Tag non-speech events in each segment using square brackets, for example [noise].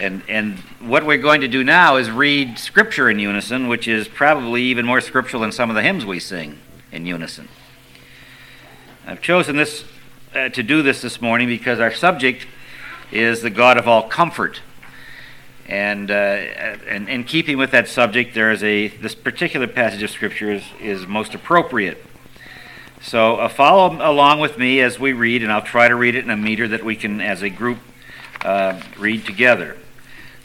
And, and what we're going to do now is read scripture in unison, which is probably even more scriptural than some of the hymns we sing in unison. I've chosen this uh, to do this this morning because our subject is the God of all comfort. And, uh, and in keeping with that subject, there is a this particular passage of scripture is, is most appropriate. So uh, follow along with me as we read, and I'll try to read it in a meter that we can, as a group, uh, read together.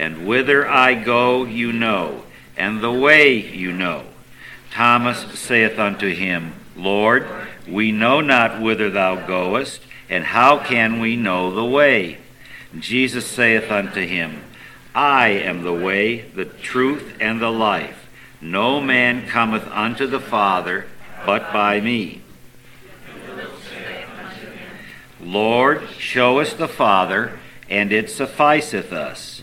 And whither I go, you know, and the way you know. Thomas saith unto him, Lord, we know not whither thou goest, and how can we know the way? Jesus saith unto him, I am the way, the truth, and the life. No man cometh unto the Father but by me. Lord, show us the Father, and it sufficeth us.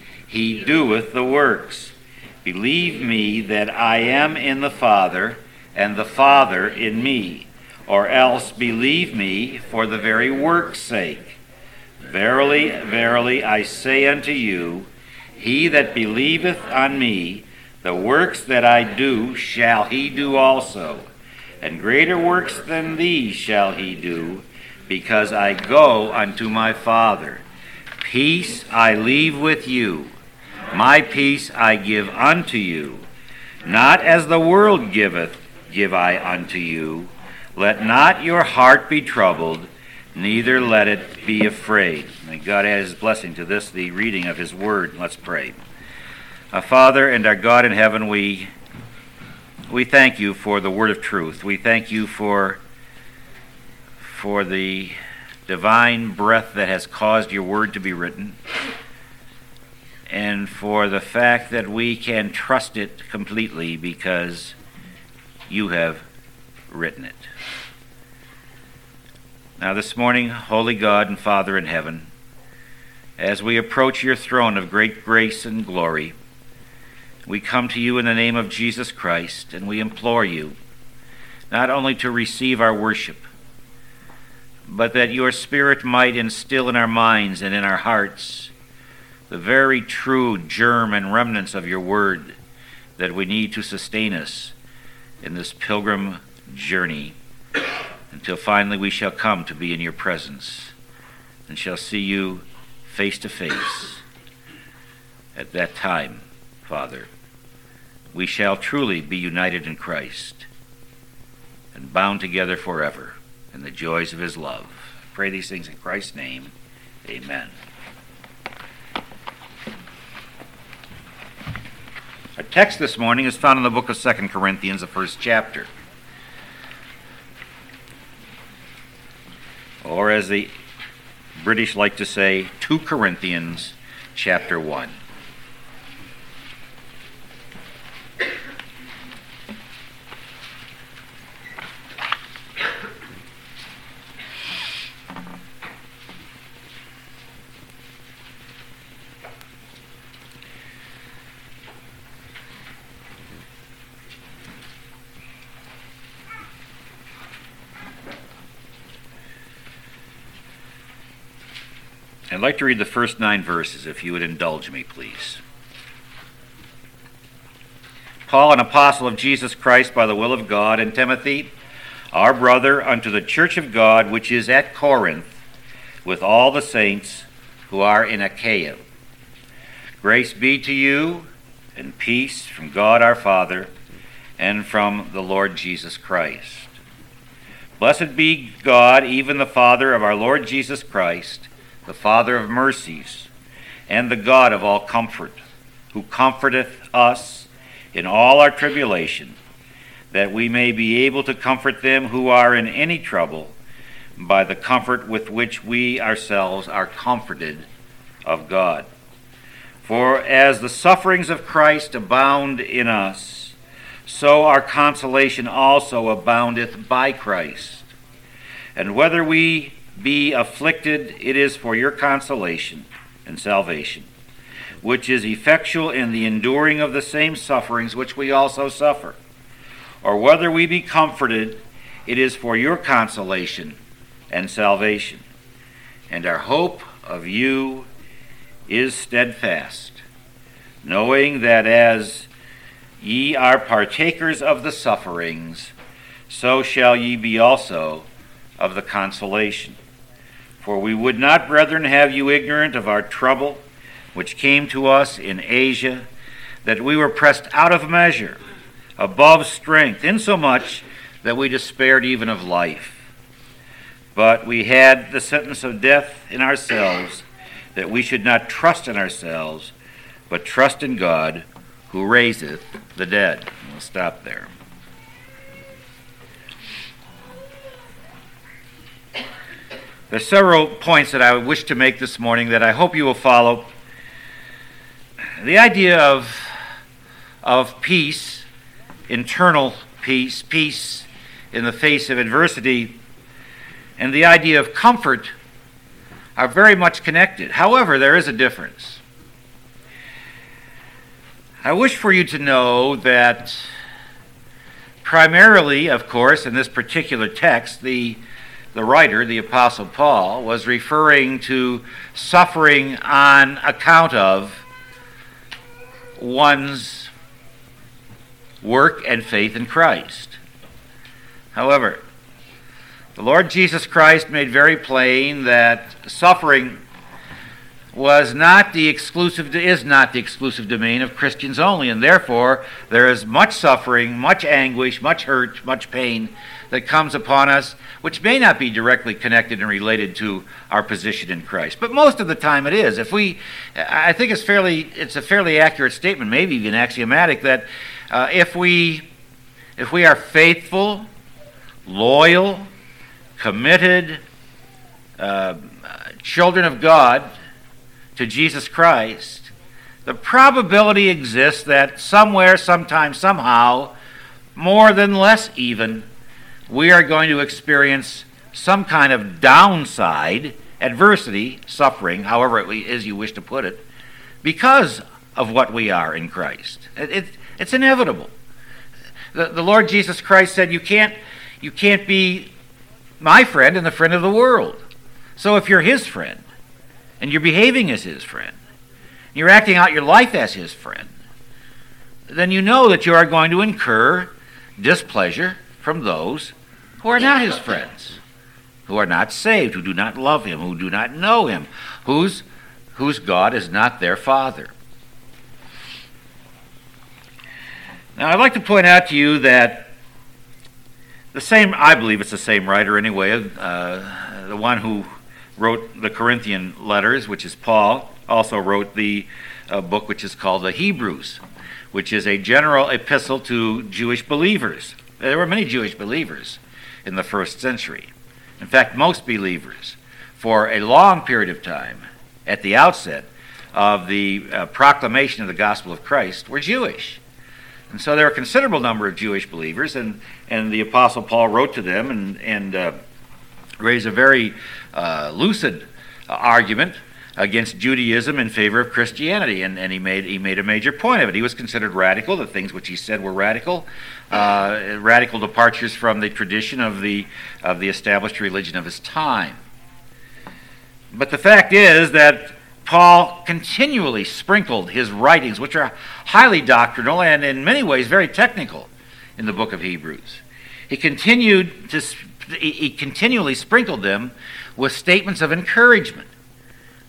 he doeth the works. Believe me that I am in the Father, and the Father in me, or else believe me for the very work's sake. Verily, verily, I say unto you, he that believeth on me, the works that I do shall he do also, and greater works than these shall he do, because I go unto my Father. Peace I leave with you my peace I give unto you. Not as the world giveth, give I unto you. Let not your heart be troubled, neither let it be afraid. May God add his blessing to this, the reading of his word. Let's pray. Our Father and our God in heaven, we, we thank you for the word of truth. We thank you for, for the divine breath that has caused your word to be written and for the fact that we can trust it completely because you have written it. Now, this morning, Holy God and Father in heaven, as we approach your throne of great grace and glory, we come to you in the name of Jesus Christ and we implore you not only to receive our worship, but that your Spirit might instill in our minds and in our hearts the very true germ and remnants of your word that we need to sustain us in this pilgrim journey until finally we shall come to be in your presence and shall see you face to face. At that time, Father, we shall truly be united in Christ and bound together forever in the joys of his love. I pray these things in Christ's name. Amen. Our text this morning is found in the book of Second Corinthians, the first chapter. Or as the British like to say, 2 Corinthians chapter 1. I'd like to read the first nine verses, if you would indulge me, please. Paul, an apostle of Jesus Christ by the will of God, and Timothy, our brother, unto the church of God which is at Corinth, with all the saints who are in Achaia. Grace be to you and peace from God our Father and from the Lord Jesus Christ. Blessed be God, even the Father of our Lord Jesus Christ, the Father of mercies, and the God of all comfort, who comforteth us in all our tribulation, that we may be able to comfort them who are in any trouble by the comfort with which we ourselves are comforted of God. For as the sufferings of Christ abound in us, so our consolation also aboundeth by Christ. And whether we be afflicted, it is for your consolation and salvation, which is effectual in the enduring of the same sufferings which we also suffer. Or whether we be comforted, it is for your consolation and salvation. And our hope of you is steadfast, knowing that as ye are partakers of the sufferings, so shall ye be also of the consolation. For we would not, brethren, have you ignorant of our trouble, which came to us in Asia, that we were pressed out of measure, above strength, insomuch that we despaired even of life. But we had the sentence of death in ourselves that we should not trust in ourselves, but trust in God who raiseth the dead. We'll stop there. There's several points that I wish to make this morning that I hope you will follow. The idea of, of peace, internal peace, peace in the face of adversity, and the idea of comfort are very much connected. However, there is a difference. I wish for you to know that primarily, of course, in this particular text, the, the writer, the Apostle Paul, was referring to suffering on account of one's work and faith in Christ. However, the Lord Jesus Christ made very plain that suffering was not the exclusive is not the exclusive domain of Christians only and therefore there is much suffering, much anguish, much hurt, much pain that comes upon us which may not be directly connected and related to our position in Christ. But most of the time it is. If we I think it's fairly it's a fairly accurate statement, maybe even axiomatic that uh, if we if we are faithful, loyal, committed uh, children of God to Jesus Christ, the probability exists that somewhere, sometime, somehow, more than less even, we are going to experience some kind of downside, adversity, suffering, however it is you wish to put it, because of what we are in Christ. It, it, it's inevitable. The, the Lord Jesus Christ said, "You can't, you can't be my friend and the friend of the world. So if you're his friend, and you're behaving as his friend, you're acting out your life as his friend, then you know that you are going to incur displeasure from those who are not his friends, who are not saved, who do not love him, who do not know him, whose, whose God is not their father. Now, I'd like to point out to you that the same, I believe it's the same writer anyway, uh, the one who wrote the Corinthian letters, which is Paul, also wrote the uh, book which is called the Hebrews, which is a general epistle to Jewish believers. There were many Jewish believers in the first century. In fact, most believers, for a long period of time, at the outset of the uh, proclamation of the gospel of Christ, were Jewish. And so there are a considerable number of Jewish believers, and, and the Apostle Paul wrote to them and, and uh, raised a very uh, lucid uh, argument against Judaism in favor of Christianity, and, and he, made, he made a major point of it. He was considered radical. The things which he said were radical, uh, radical departures from the tradition of the, of the established religion of his time. But the fact is that Paul continually sprinkled his writings, which are highly doctrinal and in many ways very technical, in the book of Hebrews. He continued to he continually sprinkled them with statements of encouragement,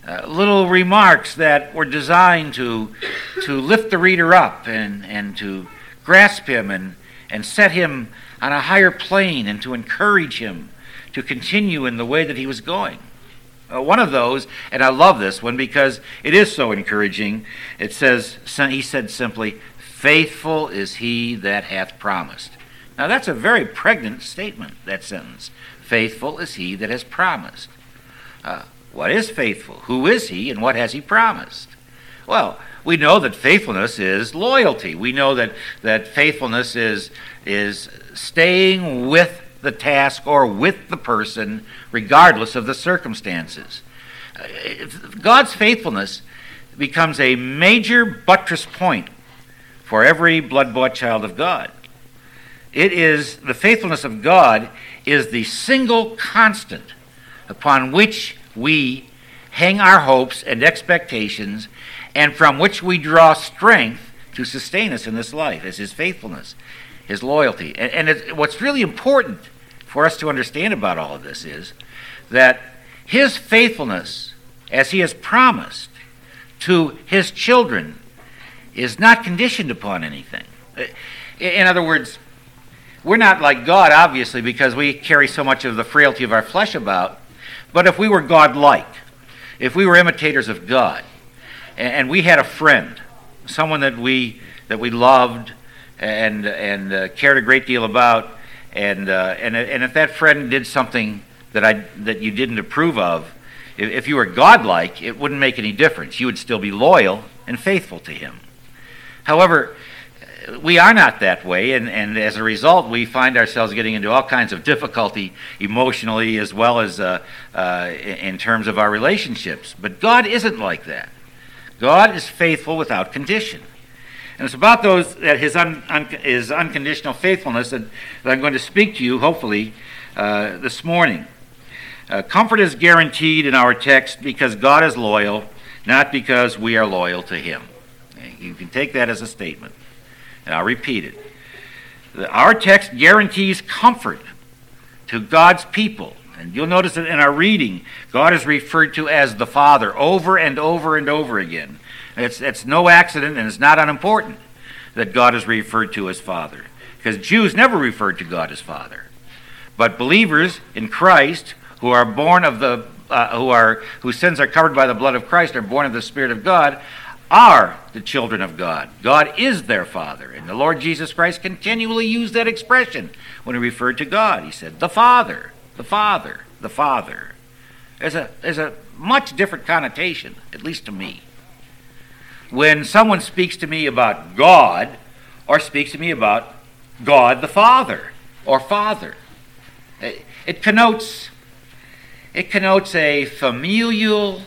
uh, little remarks that were designed to to lift the reader up and, and to grasp him and, and set him on a higher plane and to encourage him to continue in the way that he was going. Uh, one of those, and I love this one because it is so encouraging. It says, he said simply, Faithful is he that hath promised. Now that's a very pregnant statement, that sentence. Faithful is he that has promised. Uh, what is faithful? Who is he and what has he promised? Well, we know that faithfulness is loyalty. We know that, that faithfulness is, is staying with the task or with the person, regardless of the circumstances. Uh, God's faithfulness becomes a major buttress point for every blood bought child of God. It is the faithfulness of God is the single constant upon which we hang our hopes and expectations and from which we draw strength to sustain us in this life is his faithfulness, his loyalty. And, and what's really important for us to understand about all of this is that his faithfulness, as he has promised to his children, is not conditioned upon anything. In other words, we're not like God, obviously, because we carry so much of the frailty of our flesh about. But if we were God like, if we were imitators of God, and we had a friend, someone that we, that we loved and, and uh, cared a great deal about, and uh, and and if that friend did something that I that you didn't approve of, if, if you were godlike, it wouldn't make any difference. You would still be loyal and faithful to him. However, we are not that way, and, and as a result, we find ourselves getting into all kinds of difficulty emotionally as well as uh, uh, in terms of our relationships. But God isn't like that. God is faithful without condition. And it's about those that his, un, un, his unconditional faithfulness that, that, I'm going to speak to you, hopefully, uh, this morning. Uh, comfort is guaranteed in our text because God is loyal, not because we are loyal to him. You can take that as a statement. And I'll repeat it. Our text guarantees comfort to God's people. And you'll notice that in our reading, God is referred to as the Father over and over and over again. It's, it's no accident and it's not unimportant that God is referred to as Father. Because Jews never referred to God as Father. But believers in Christ who are born of the uh, who are whose sins are covered by the blood of Christ are born of the Spirit of God are the children of God. God is their Father. And the Lord Jesus Christ continually used that expression when he referred to God. He said, the Father, the Father, the Father. There's a, there's a much different connotation, at least to me when someone speaks to me about God or speaks to me about God the Father or Father. It connotes it connotes a familial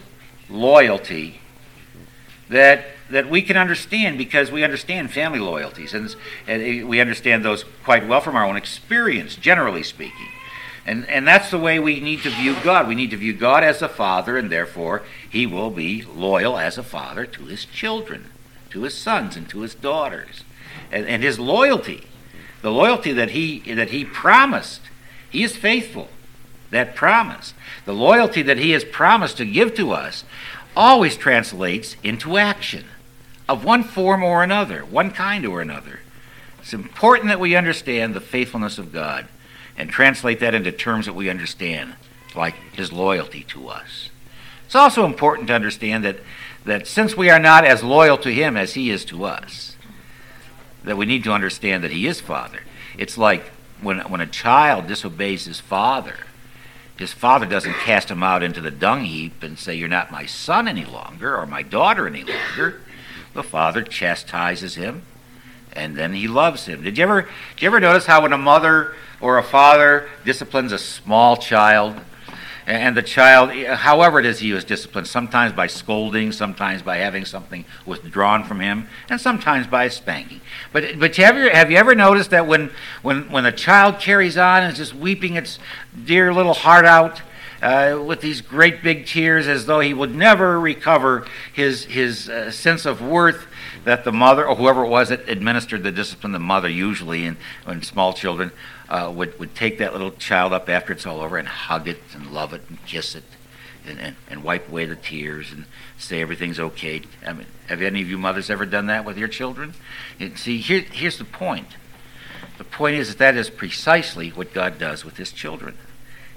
loyalty that that we can understand because we understand family loyalties and, and we understand those quite well from our own experience, generally speaking. And, and that's the way we need to view God. We need to view God as a father, and therefore he will be loyal as a father to his children, to his sons and to his daughters. And, and his loyalty, the loyalty that he, that he promised, he is faithful. That promise, the loyalty that he has promised to give to us, always translates into action of one form or another, one kind or another. It's important that we understand the faithfulness of God and translate that into terms that we understand, like his loyalty to us. It's also important to understand that, that since we are not as loyal to him as he is to us, that we need to understand that he is Father. It's like when, when a child disobeys his father, his father doesn't cast him out into the dung heap and say, You're not my son any longer or my daughter any longer. The father chastises him and then he loves him. Did you ever, did you ever notice how when a mother or a father disciplines a small child, and the child, however it is he was disciplined, sometimes by scolding, sometimes by having something withdrawn from him, and sometimes by spanking. But, but have, you, have you ever noticed that when, when, when a child carries on and is just weeping its dear little heart out, uh, with these great big tears as though he would never recover his, his uh, sense of worth that the mother or whoever it was that administered the discipline, the mother usually in, in small children, uh, would, would take that little child up after it's all over and hug it and love it and kiss it and, and, and wipe away the tears and say everything's okay. I mean, have any of you mothers ever done that with your children? And see, here, here's the point. The point is that that is precisely what God does with his children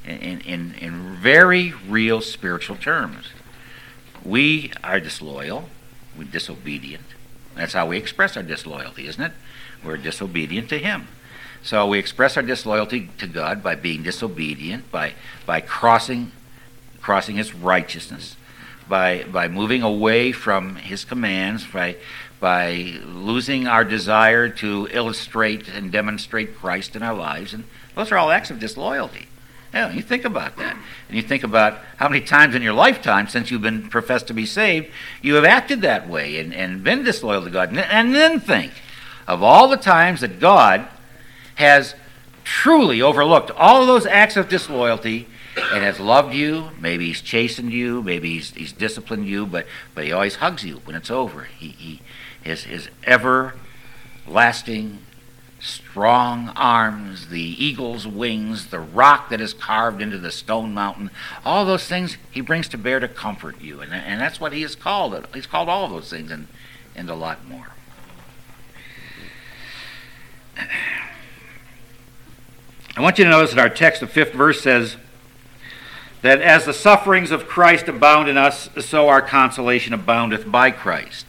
in, in, in very real spiritual terms. We are disloyal, we're disobedient. That's how we express our disloyalty, isn't it? We're disobedient to him. So we express our disloyalty to God by being disobedient, by, by crossing, crossing his righteousness, by, by moving away from his commands, by, by losing our desire to illustrate and demonstrate Christ in our lives. And those are all acts of disloyalty. Yeah, you think about that. And you think about how many times in your lifetime since you've been professed to be saved, you have acted that way and, and been disloyal to God. And then think of all the times that God has truly overlooked all those acts of disloyalty and has loved you. Maybe he's chastened you, maybe he's, he's disciplined you, but, but he always hugs you when it's over. He, he his, his everlasting, strong arms, the eagle's wings, the rock that is carved into the stone mountain, all those things he brings to bear to comfort you. And, and that's what he has called. He's called all those things and, and a lot more. I want you to notice that our text, the fifth verse, says that as the sufferings of Christ abound in us, so our consolation aboundeth by Christ.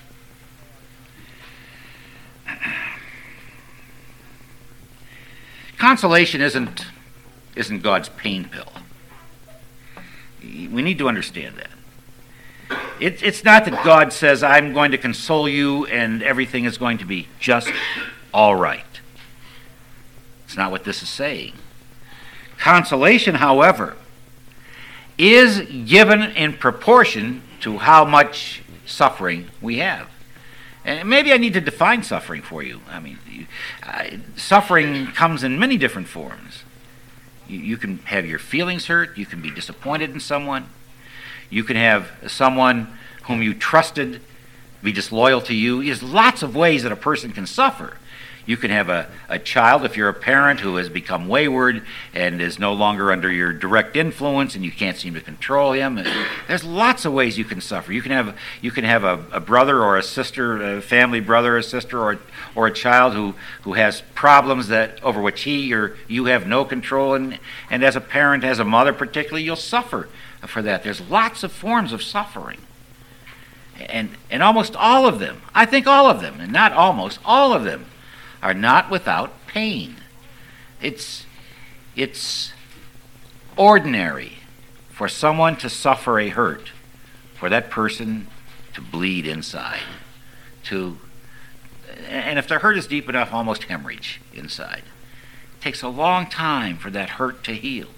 Consolation isn't, isn't God's pain pill. We need to understand that. It, it's not that God says, I'm going to console you and everything is going to be just all right. It's not what this is saying. Consolation, however, is given in proportion to how much suffering we have. And maybe I need to define suffering for you. I mean, you, uh, suffering comes in many different forms. You, you can have your feelings hurt, you can be disappointed in someone, you can have someone whom you trusted be disloyal to you. There's lots of ways that a person can suffer. You can have a, a child, if you're a parent who has become wayward and is no longer under your direct influence and you can't seem to control him. There's lots of ways you can suffer. You can have, you can have a, a brother or a sister, a family brother or sister, or, or a child who, who has problems that over which he or you have no control. And, and as a parent, as a mother particularly, you'll suffer for that. There's lots of forms of suffering. And, and almost all of them, I think all of them, and not almost, all of them are not without pain. It's, it's ordinary for someone to suffer a hurt, for that person to bleed inside, to, and if the hurt is deep enough, almost hemorrhage inside. It takes a long time for that hurt to heal.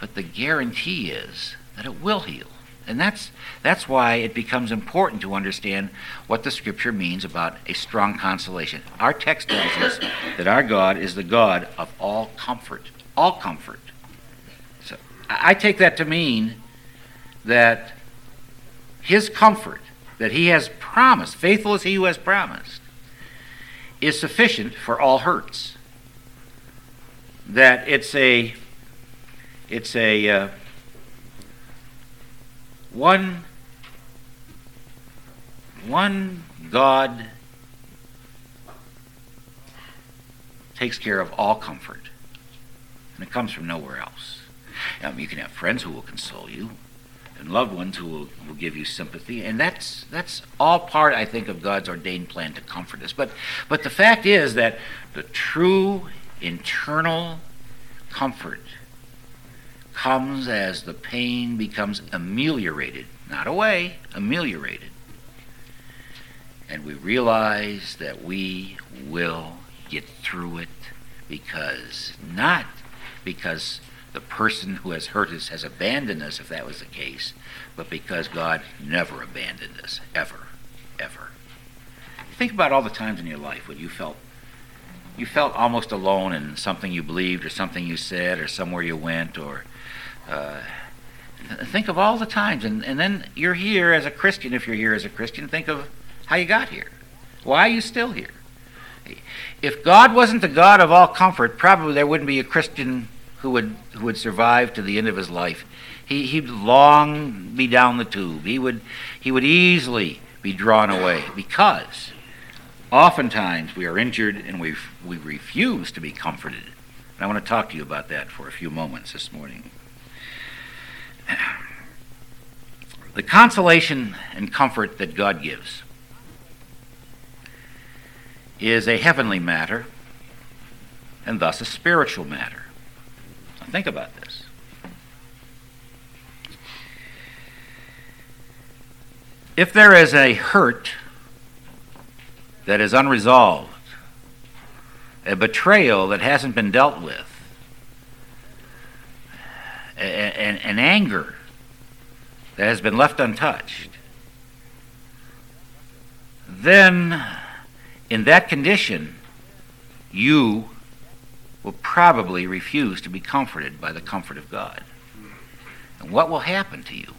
But the guarantee is that it will heal. And that's, that's why it becomes important to understand what the Scripture means about a strong consolation. Our text tells us that our God is the God of all comfort. All comfort. So I take that to mean that His comfort that He has promised, faithful as He who has promised, is sufficient for all hurts. That it's a, it's a, uh, one, one God takes care of all comfort, and it comes from nowhere else. Um, you can have friends who will console you, and loved ones who will, will give you sympathy, and that's that's all part, I think, of God's ordained plan to comfort us. But but the fact is that the true internal comfort comes as the pain becomes ameliorated, not away, ameliorated. And we realize that we will get through it because, not because the person who has hurt us has abandoned us, if that was the case, but because God never abandoned us, ever, ever. Think about all the times in your life when you felt you felt almost alone in something you believed or something you said or somewhere you went or uh, think of all the times, and, and then you're here as a Christian. If you're here as a Christian, think of how you got here. Why are you still here? If God wasn't the God of all comfort, probably there wouldn't be a Christian who would who would survive to the end of his life. he, he'd long be down the tube. He would, he would easily be drawn away because oftentimes we are injured and we, we refuse to be comforted. And I want to talk to you about that for a few moments this morning. The consolation and comfort that God gives is a heavenly matter and thus a spiritual matter. Now think about this. If there is a hurt that is unresolved, a betrayal that hasn't been dealt with, an, an anger that has been left untouched, then in that condition, you will probably refuse to be comforted by the comfort of God. And what will happen to you?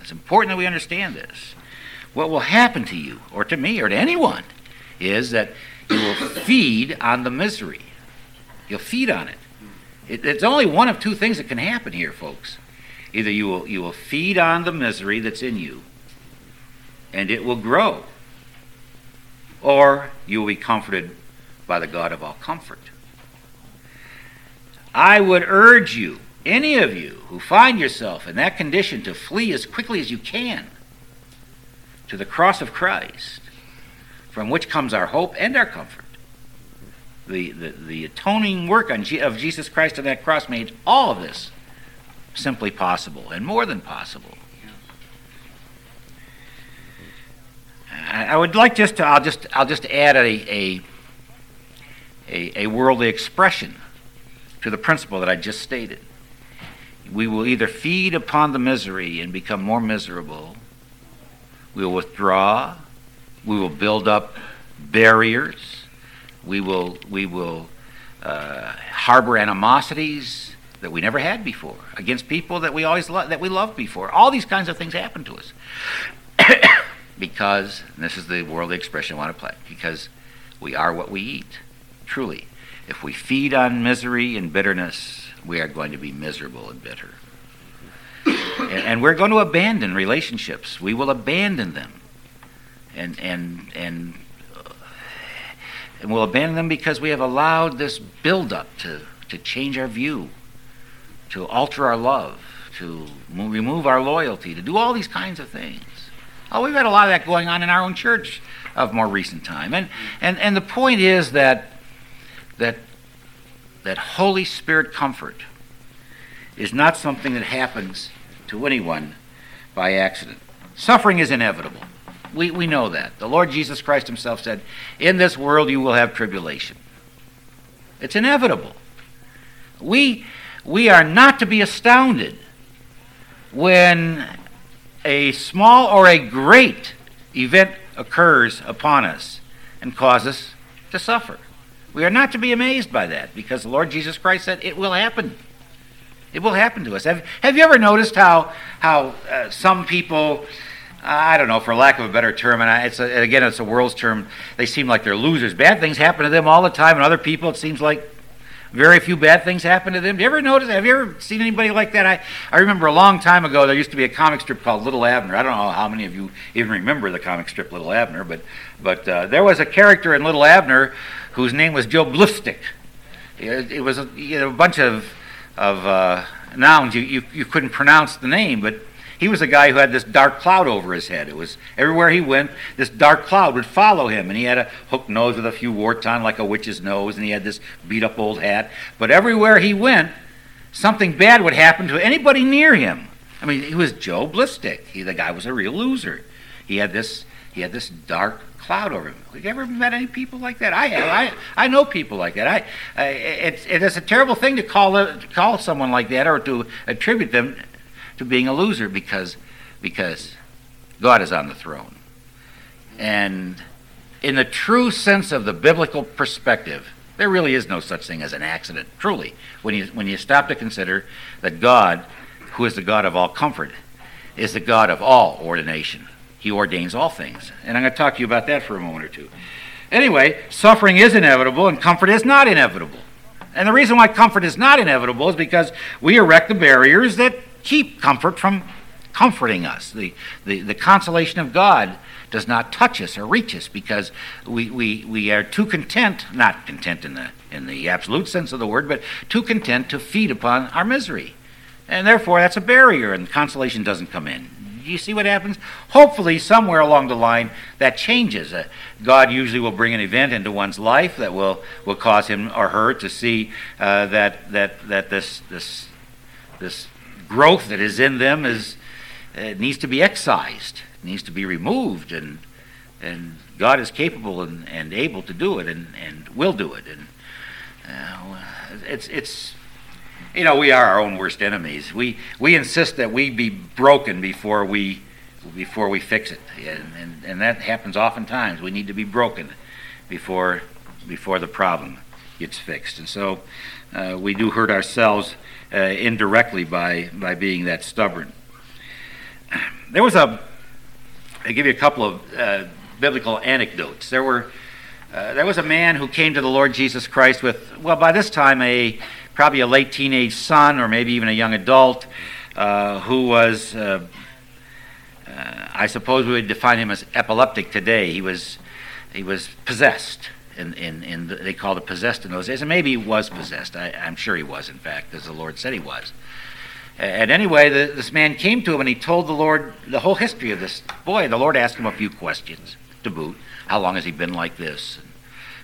It's important that we understand this. What will happen to you, or to me, or to anyone, is that you will feed on the misery. You'll feed on it. It. It's only one of two things that can happen here, folks. Either you will, you will feed on the misery that's in you, and it will grow, or you will be comforted by the God of all comfort. I would urge you, any of you who find yourself in that condition, to flee as quickly as you can to the cross of Christ, from which comes our hope and our comfort. The, the, the atoning work of Jesus Christ on that cross made all of this simply possible and more than possible. I, would like just to, I'll just, I'll just add a, a, a worldly expression to the principle that I just stated. We will either feed upon the misery and become more miserable, we will withdraw, we will build up barriers, we will, we will uh, harbor animosities that we never had before against people that we always lo- that we loved before. All these kinds of things happen to us [coughs] because this is the worldly expression I want to play because we are what we eat. Truly, if we feed on misery and bitterness, we are going to be miserable and bitter. [coughs] and, and we're going to abandon relationships. We will abandon them. And, and, and, and we'll abandon them because we have allowed this buildup to, to change our view, to alter our love, to remove our loyalty, to do all these kinds of things. Oh, we've had a lot of that going on in our own church of more recent time. And, and, and the point is that that that Holy Spirit comfort is not something that happens to anyone by accident. Suffering is inevitable. We, we know that. The Lord Jesus Christ Himself said, In this world you will have tribulation. It's inevitable. We, we are not to be astounded when a small or a great event occurs upon us and causes us to suffer. We are not to be amazed by that because the Lord Jesus Christ said it will happen. It will happen to us. Have, have you ever noticed how, how uh, some people, I don't know, for lack of a better term, and I, it's a, again, it's a world's term, they seem like they're losers. Bad things happen to them all the time, and other people, it seems like very few bad things happen to them. Do you ever notice? Have you ever seen anybody like that? I, I remember a long time ago there used to be a comic strip called Little Abner. I don't know how many of you even remember the comic strip Little Abner, but but uh, there was a character in Little Abner whose name was Joe Blustick. It, it was a, you know, a, bunch of, of uh, nouns. You, you, you couldn't pronounce the name, but he was a guy who had this dark cloud over his head. It was everywhere he went, this dark cloud would follow him, and he had a hooked nose with a few warts on, like a witch's nose, and he had this beat up old hat. But everywhere he went, something bad would happen to anybody near him. I mean, he was Joe Blistick. He, the guy was a real loser. He had this, he had this dark cloud over him. Have you ever met any people like that? I have. I, I know people like that. I, I it's, it is a terrible thing to call, a, to call someone like that or to attribute them to being a loser because, because God is on the throne. And in the true sense of the biblical perspective, there really is no such thing as an accident, truly, when you, when you stop to consider that God, who is the God of all comfort, is the God of all ordination. He ordains all things. And I'm going to talk to you about that for a moment or two. Anyway, suffering is inevitable and comfort is not inevitable. And the reason why comfort is not inevitable is because we erect the barriers that keep comfort from comforting us. The, the, the consolation of God does not touch us or reach us because we, we, we are too content, not content in the, in the absolute sense of the word, but too content to feed upon our misery. And therefore, that's a barrier, and consolation doesn't come in. You see what happens? Hopefully, somewhere along the line, that changes. Uh, God usually will bring an event into one's life that will, will cause him or her to see uh, that, that, that this, this, this growth that is in them is, uh, needs to be excised, needs to be removed, and, and God is capable and, and able to do it and, and will do it. And uh, it's, it's you know, we are our own worst enemies. We, we insist that we be broken before we, before we fix it. And, and, and that happens oftentimes. We need to be broken before, before the problem gets fixed. And so uh, we do hurt ourselves uh, indirectly by, by being that stubborn. There was a, I'll give you a couple of uh, biblical anecdotes. There were, uh, there was a man who came to the Lord Jesus Christ with, well, by this time a probably a late teenage son or maybe even a young adult uh, who was, uh, uh, I suppose we would define him as epileptic today. He was, he was possessed. The, they called it possessed in those days, and maybe he was possessed. I, am sure he was, in fact, as the Lord said he was. And anyway, the, this man came to him and he told the Lord the whole history of this boy. The Lord asked him a few questions to boot. How long has he been like this? And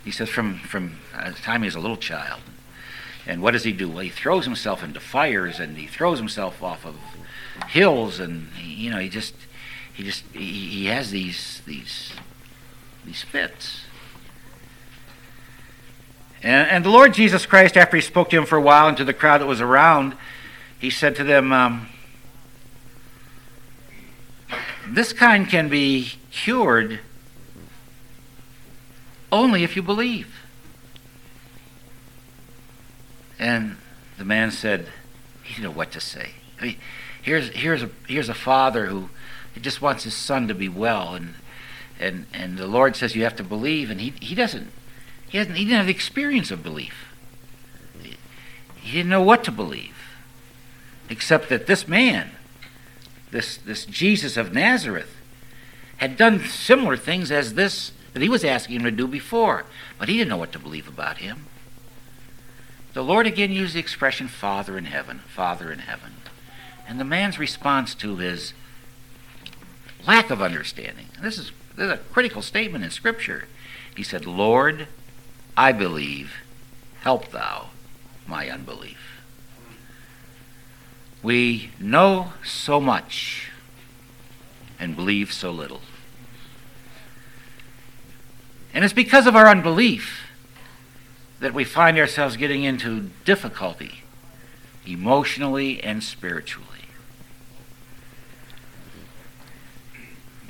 he says, from, from uh, the time he was a little child. And what does he do? Well, he throws himself into fires and he throws himself off of hills, and you know, he just he just he, he has these these these fits. And, and the Lord Jesus Christ, after he spoke to him for a while and to the crowd that was around, he said to them, um, This kind can be cured only if you believe. And the man said, he didn't know what to say. I mean, here's, here's, a, here's a father who just wants his son to be well, and, and, and the Lord says you have to believe, and he, he doesn't, he, hasn't, he didn't have the experience of belief. He, didn't know what to believe, except that this man, this, this Jesus of Nazareth, had done similar things as this that he was asking him to do before, but he didn't know what to believe about him. The Lord again used the expression Father in heaven, Father in heaven. And the man's response to his lack of understanding, this is, this is a critical statement in Scripture. He said, Lord, I believe, help thou my unbelief. We know so much and believe so little. And it's because of our unbelief that we find ourselves getting into difficulty emotionally and spiritually.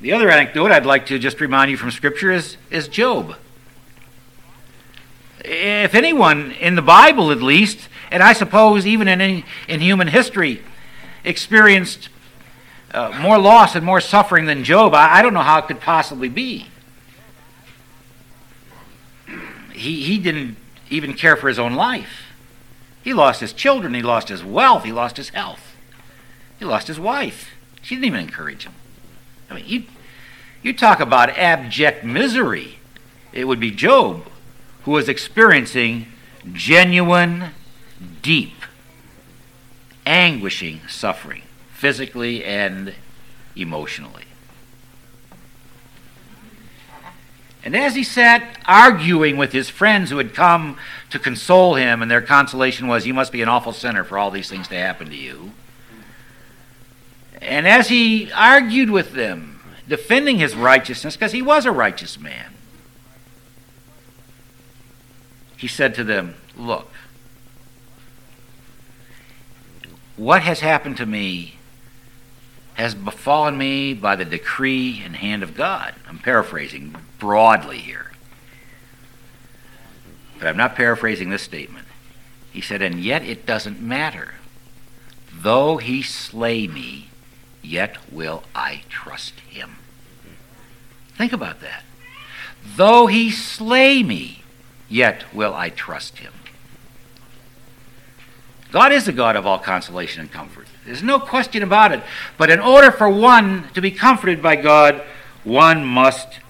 The other anecdote I'd like to just remind you from Scripture is, is Job. If anyone in the Bible, at least, and I suppose even in, in human history, experienced uh, more loss and more suffering than Job, I, I don't know how it could possibly be. He, he didn't even care for his own life. He lost his children, he lost his wealth, he lost his health, he lost his wife. She didn't even encourage him. I mean, you, you talk about abject misery. It would be Job who was experiencing genuine, deep, anguishing suffering, physically and emotionally. And as he sat arguing with his friends who had come to console him, and their consolation was, You must be an awful sinner for all these things to happen to you. And as he argued with them, defending his righteousness, because he was a righteous man, he said to them, Look, what has happened to me has befallen me by the decree and hand of God. I'm paraphrasing broadly here. But I'm not paraphrasing this statement. He said, And yet it doesn't matter. Though he slay me, yet will I trust him. Think about that. Though he slay me, yet will I trust him. God is the God of all consolation and comfort. There's no question about it. But in order for one to be comforted by God, one must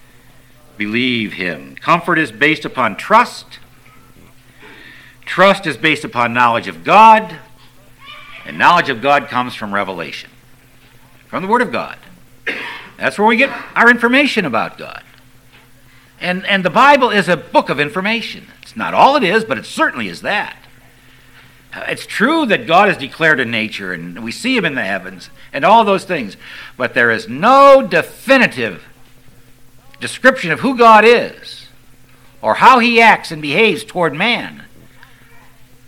believe Him. Comfort is based upon trust. Trust is based upon knowledge of God. And knowledge of God comes from revelation, from the Word of God. That's where we get our information about God. And, and the Bible is a book of information. It's not all it is, but it certainly is that. Uh, it's true that God is declared in nature and we see him in the heavens and all those things, but there is no definitive description of who God is or how he acts and behaves toward man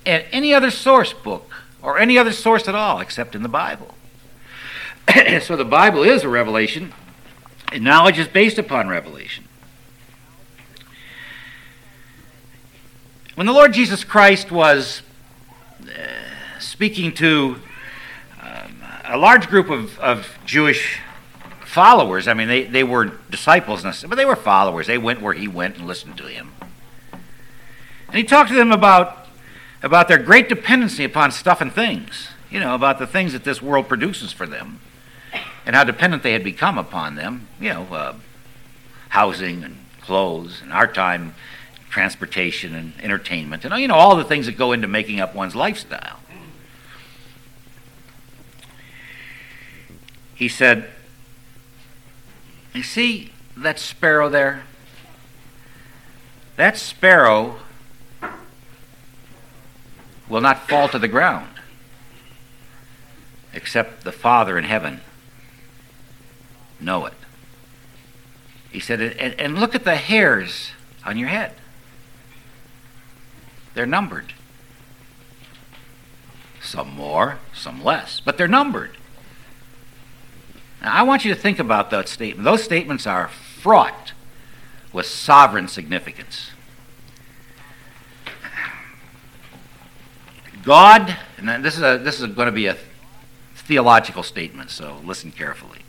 in any other source book or any other source at all except in the Bible. [clears throat] so the Bible is a revelation, and knowledge is based upon revelation. When the Lord Jesus Christ was uh, speaking to um, a large group of, of Jewish followers, I mean, they, they were disciples, but they were followers. They went where he went and listened to him. And he talked to them about, about their great dependency upon stuff and things, you know, about the things that this world produces for them, and how dependent they had become upon them, you know, uh, housing and clothes. In our time, transportation and entertainment, and you know all the things that go into making up one's lifestyle. He said, "You see that sparrow there? That sparrow will not fall to the ground, except the Father in heaven know it." He said, and, and look at the hairs on your head. They're numbered. Some more, some less, but they're numbered. Now, I want you to think about that statement. Those statements are fraught with sovereign significance. God, and this is, a, this is going to be a theological statement, so listen carefully.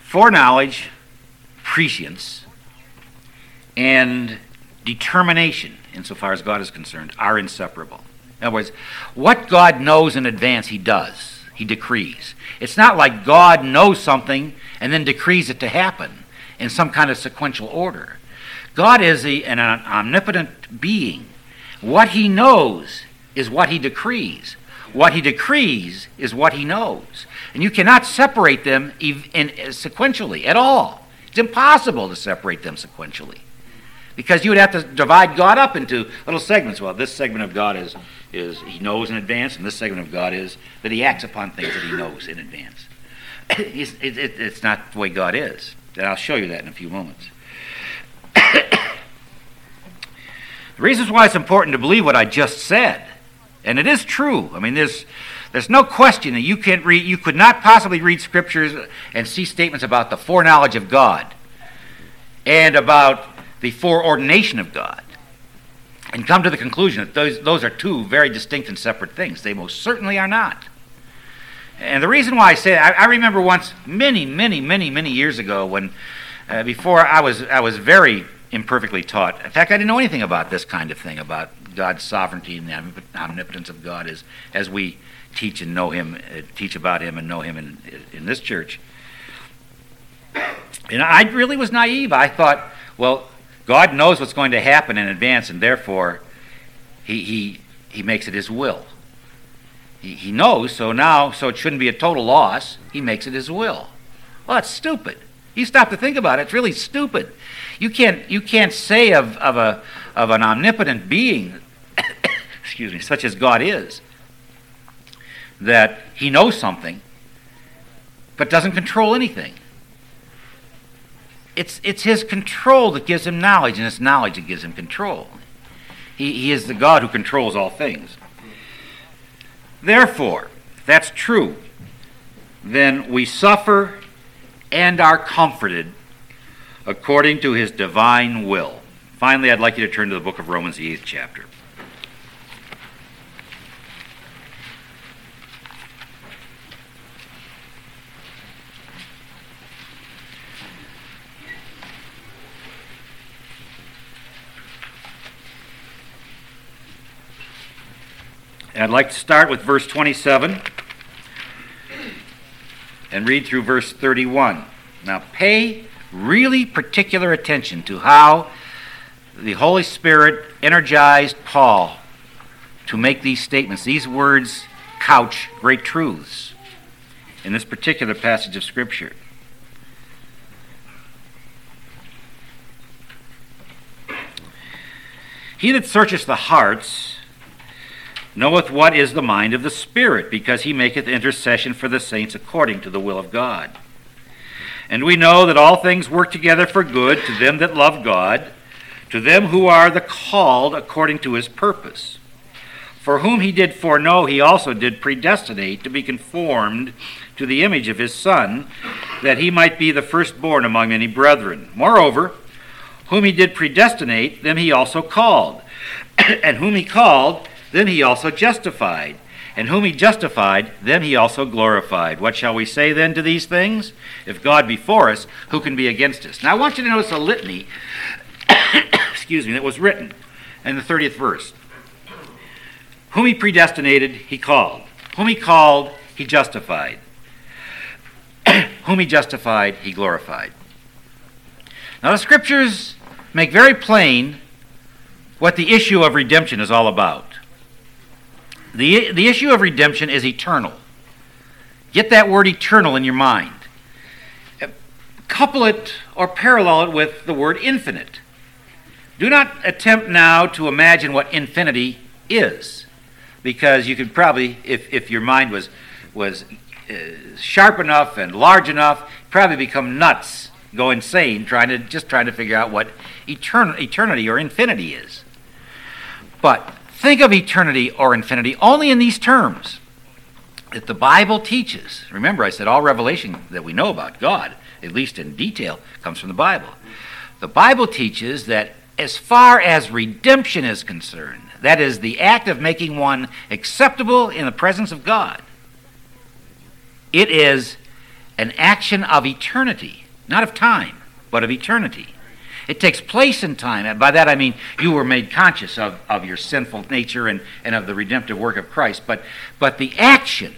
Foreknowledge, prescience, and determination, insofar as God is concerned, are inseparable. In other words, what God knows in advance, He does. He decrees. It's not like God knows something and then decrees it to happen in some kind of sequential order. God is a, an omnipotent being. What He knows is what He decrees. What He decrees is what He knows. And you cannot separate them in, in, sequentially at all. It's impossible to separate them sequentially because you would have to divide God up into little segments. Well, this segment of God is, is He knows in advance, and this segment of God is that He acts upon things that He knows in advance. [coughs] it, it, it's not the way God is. And I'll show you that in a few moments. [coughs] the reasons why it's important to believe what I just said, and it is true. I mean, there's there's no question that you can't read, you could not possibly read scriptures and see statements about the foreknowledge of God and about the foreordination of God and come to the conclusion that those, those are two very distinct and separate things. They most certainly are not. And the reason why I say that, I, I remember once, many, many, many, many years ago, when uh, before I was, I was very imperfectly taught. In fact, I didn't know anything about this kind of thing, about God's sovereignty and the omnipotence of God as, as we teach and know Him, uh, teach about Him and know Him in, in this church. And I really was naive. I thought, well, God knows what's going to happen in advance, and therefore, he, he, he makes it his will. He, he knows, so now, so it shouldn't be a total loss. He makes it his will. Well, that's stupid. You stop to think about it, it's really stupid. You can't, you can't say of, of, a, of an omnipotent being, [coughs] excuse me, such as God is, that he knows something, but doesn't control anything it's, it's his control that gives him knowledge, and it's knowledge that gives him control. He, he is the God who controls all things. Therefore, if that's true, then we suffer and are comforted according to his divine will. Finally, I'd like you to turn to the book of Romans, the eighth chapter. And I'd like to start with verse 27 and read through verse 31. Now, pay really particular attention to how the Holy Spirit energized Paul to make these statements. These words couch great truths in this particular passage of Scripture. He that searches the hearts knoweth what is the mind of the Spirit, because he maketh intercession for the saints according to the will of God. And we know that all things work together for good to them that love God, to them who are the called according to his purpose. For whom he did foreknow, he also did predestinate to be conformed to the image of his Son, that he might be the firstborn among many brethren. Moreover, whom he did predestinate, them he also called. [clears throat] and whom he called, them he also justified. And whom he justified, them he also glorified. What shall we say then to these things? If God be for us, who can be against us? Now I want you to notice a litany, [coughs] excuse me, that was written in the 30th verse. Whom he predestinated, he called. Whom he called, he justified. [coughs] Whom he justified, he glorified. Now the scriptures make very plain what the issue of redemption is all about. The, the issue of redemption is eternal. Get that word eternal in your mind. Couple it or parallel it with the word infinite. Do not attempt now to imagine what infinity is, because you could probably, if, if your mind was, was uh, sharp enough and large enough, probably become nuts, go insane, trying to just trying to figure out what etern- eternity or infinity is. But think of eternity or infinity only in these terms that the Bible teaches. Remember, I said all revelation that we know about God, at least in detail, comes from the Bible. The Bible teaches that as far as redemption is concerned, that is, the act of making one acceptable in the presence of God, it is an action of eternity, not of time, but of eternity. It takes place in time. And by that I mean you were made conscious of, of your sinful nature and, and of the redemptive work of Christ. But, but the action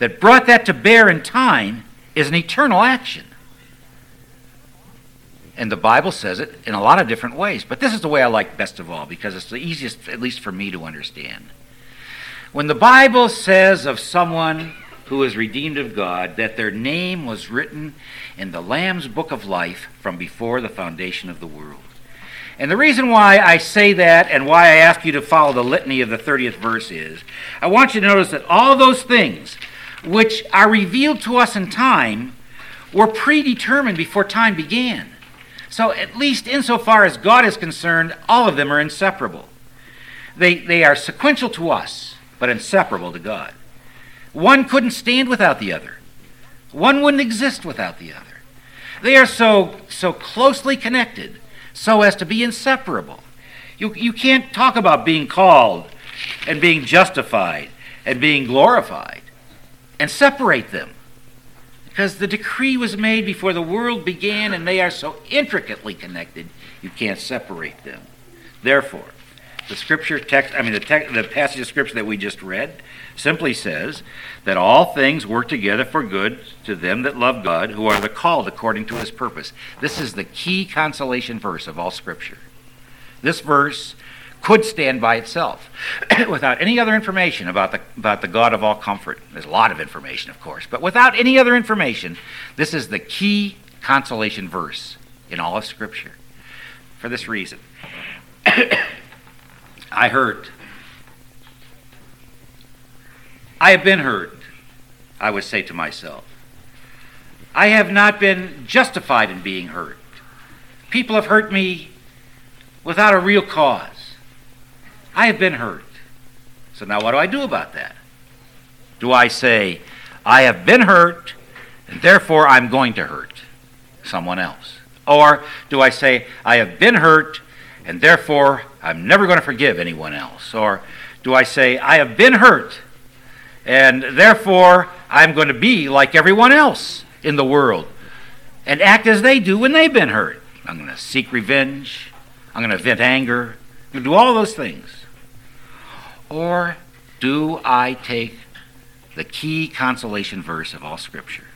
that brought that to bear in time is an eternal action. And the Bible says it in a lot of different ways. But this is the way I like best of all because it's the easiest, at least for me, to understand. When the Bible says of someone who is redeemed of God that their name was written in the Lamb's book of life from before the foundation of the world. And the reason why I say that and why I ask you to follow the litany of the 30th verse is I want you to notice that all those things which are revealed to us in time were predetermined before time began. So, at least insofar as God is concerned, all of them are inseparable. They, they are sequential to us, but inseparable to God. One couldn't stand without the other. One wouldn't exist without the other. They are so, so closely connected so as to be inseparable. You, you can't talk about being called and being justified and being glorified and separate them because the decree was made before the world began and they are so intricately connected you can't separate them. Therefore, the scripture text, I mean, the, text, the passage of scripture that we just read simply says that all things work together for good to them that love God, who are the called according to his purpose. This is the key consolation verse of all scripture. This verse could stand by itself [clears throat] without any other information about the, about the God of all comfort. There's a lot of information, of course, but without any other information, this is the key consolation verse in all of Scripture. For this reason, [clears throat] I hurt. I have been hurt, I would say to myself. I have not been justified in being hurt. People have hurt me without a real cause. I have been hurt. So now what do I do about that? Do I say, I have been hurt, and therefore I'm going to hurt someone else? Or do I say, I have been hurt, and therefore I'm never going to forgive anyone else? Or do I say, I have been hurt, and therefore I'm going to be like everyone else in the world and act as they do when they've been hurt? I'm going to seek revenge. I'm going to vent anger. I'm going to do all those things. Or do I take the key consolation verse of all Scripture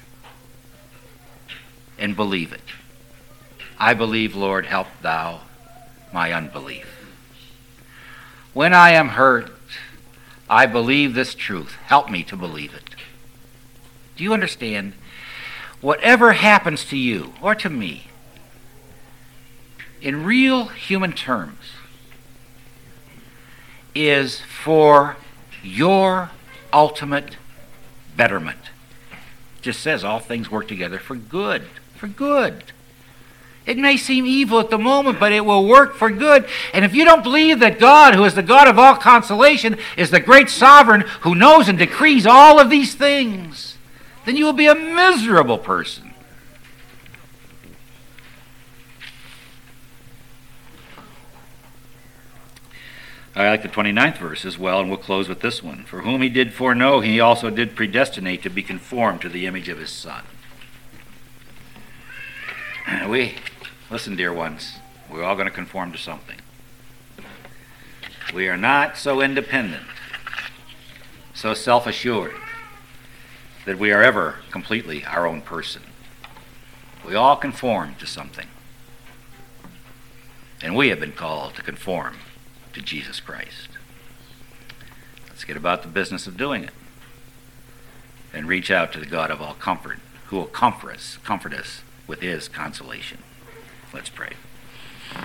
and believe it? I believe, Lord, help thou my unbelief. When I am hurt, I believe this truth. Help me to believe it. Do you understand? Whatever happens to you or to me, in real human terms, is for your ultimate betterment. It just says all things work together for good. For good. It may seem evil at the moment, but it will work for good. And if you don't believe that God, who is the God of all consolation, is the great sovereign who knows and decrees all of these things, then you will be a miserable person. I like the 29th verse as well, and we'll close with this one. For whom he did foreknow, he also did predestinate to be conformed to the image of his Son. [clears throat] We, listen, dear ones, we're all going to conform to something. We are not so independent, so self assured, that we are ever completely our own person. We all conform to something. And we have been called to conform to Jesus Christ. Let's get about the business of doing it and reach out to the God of all comfort, who will comfort us, comfort us with his consolation. Let's pray.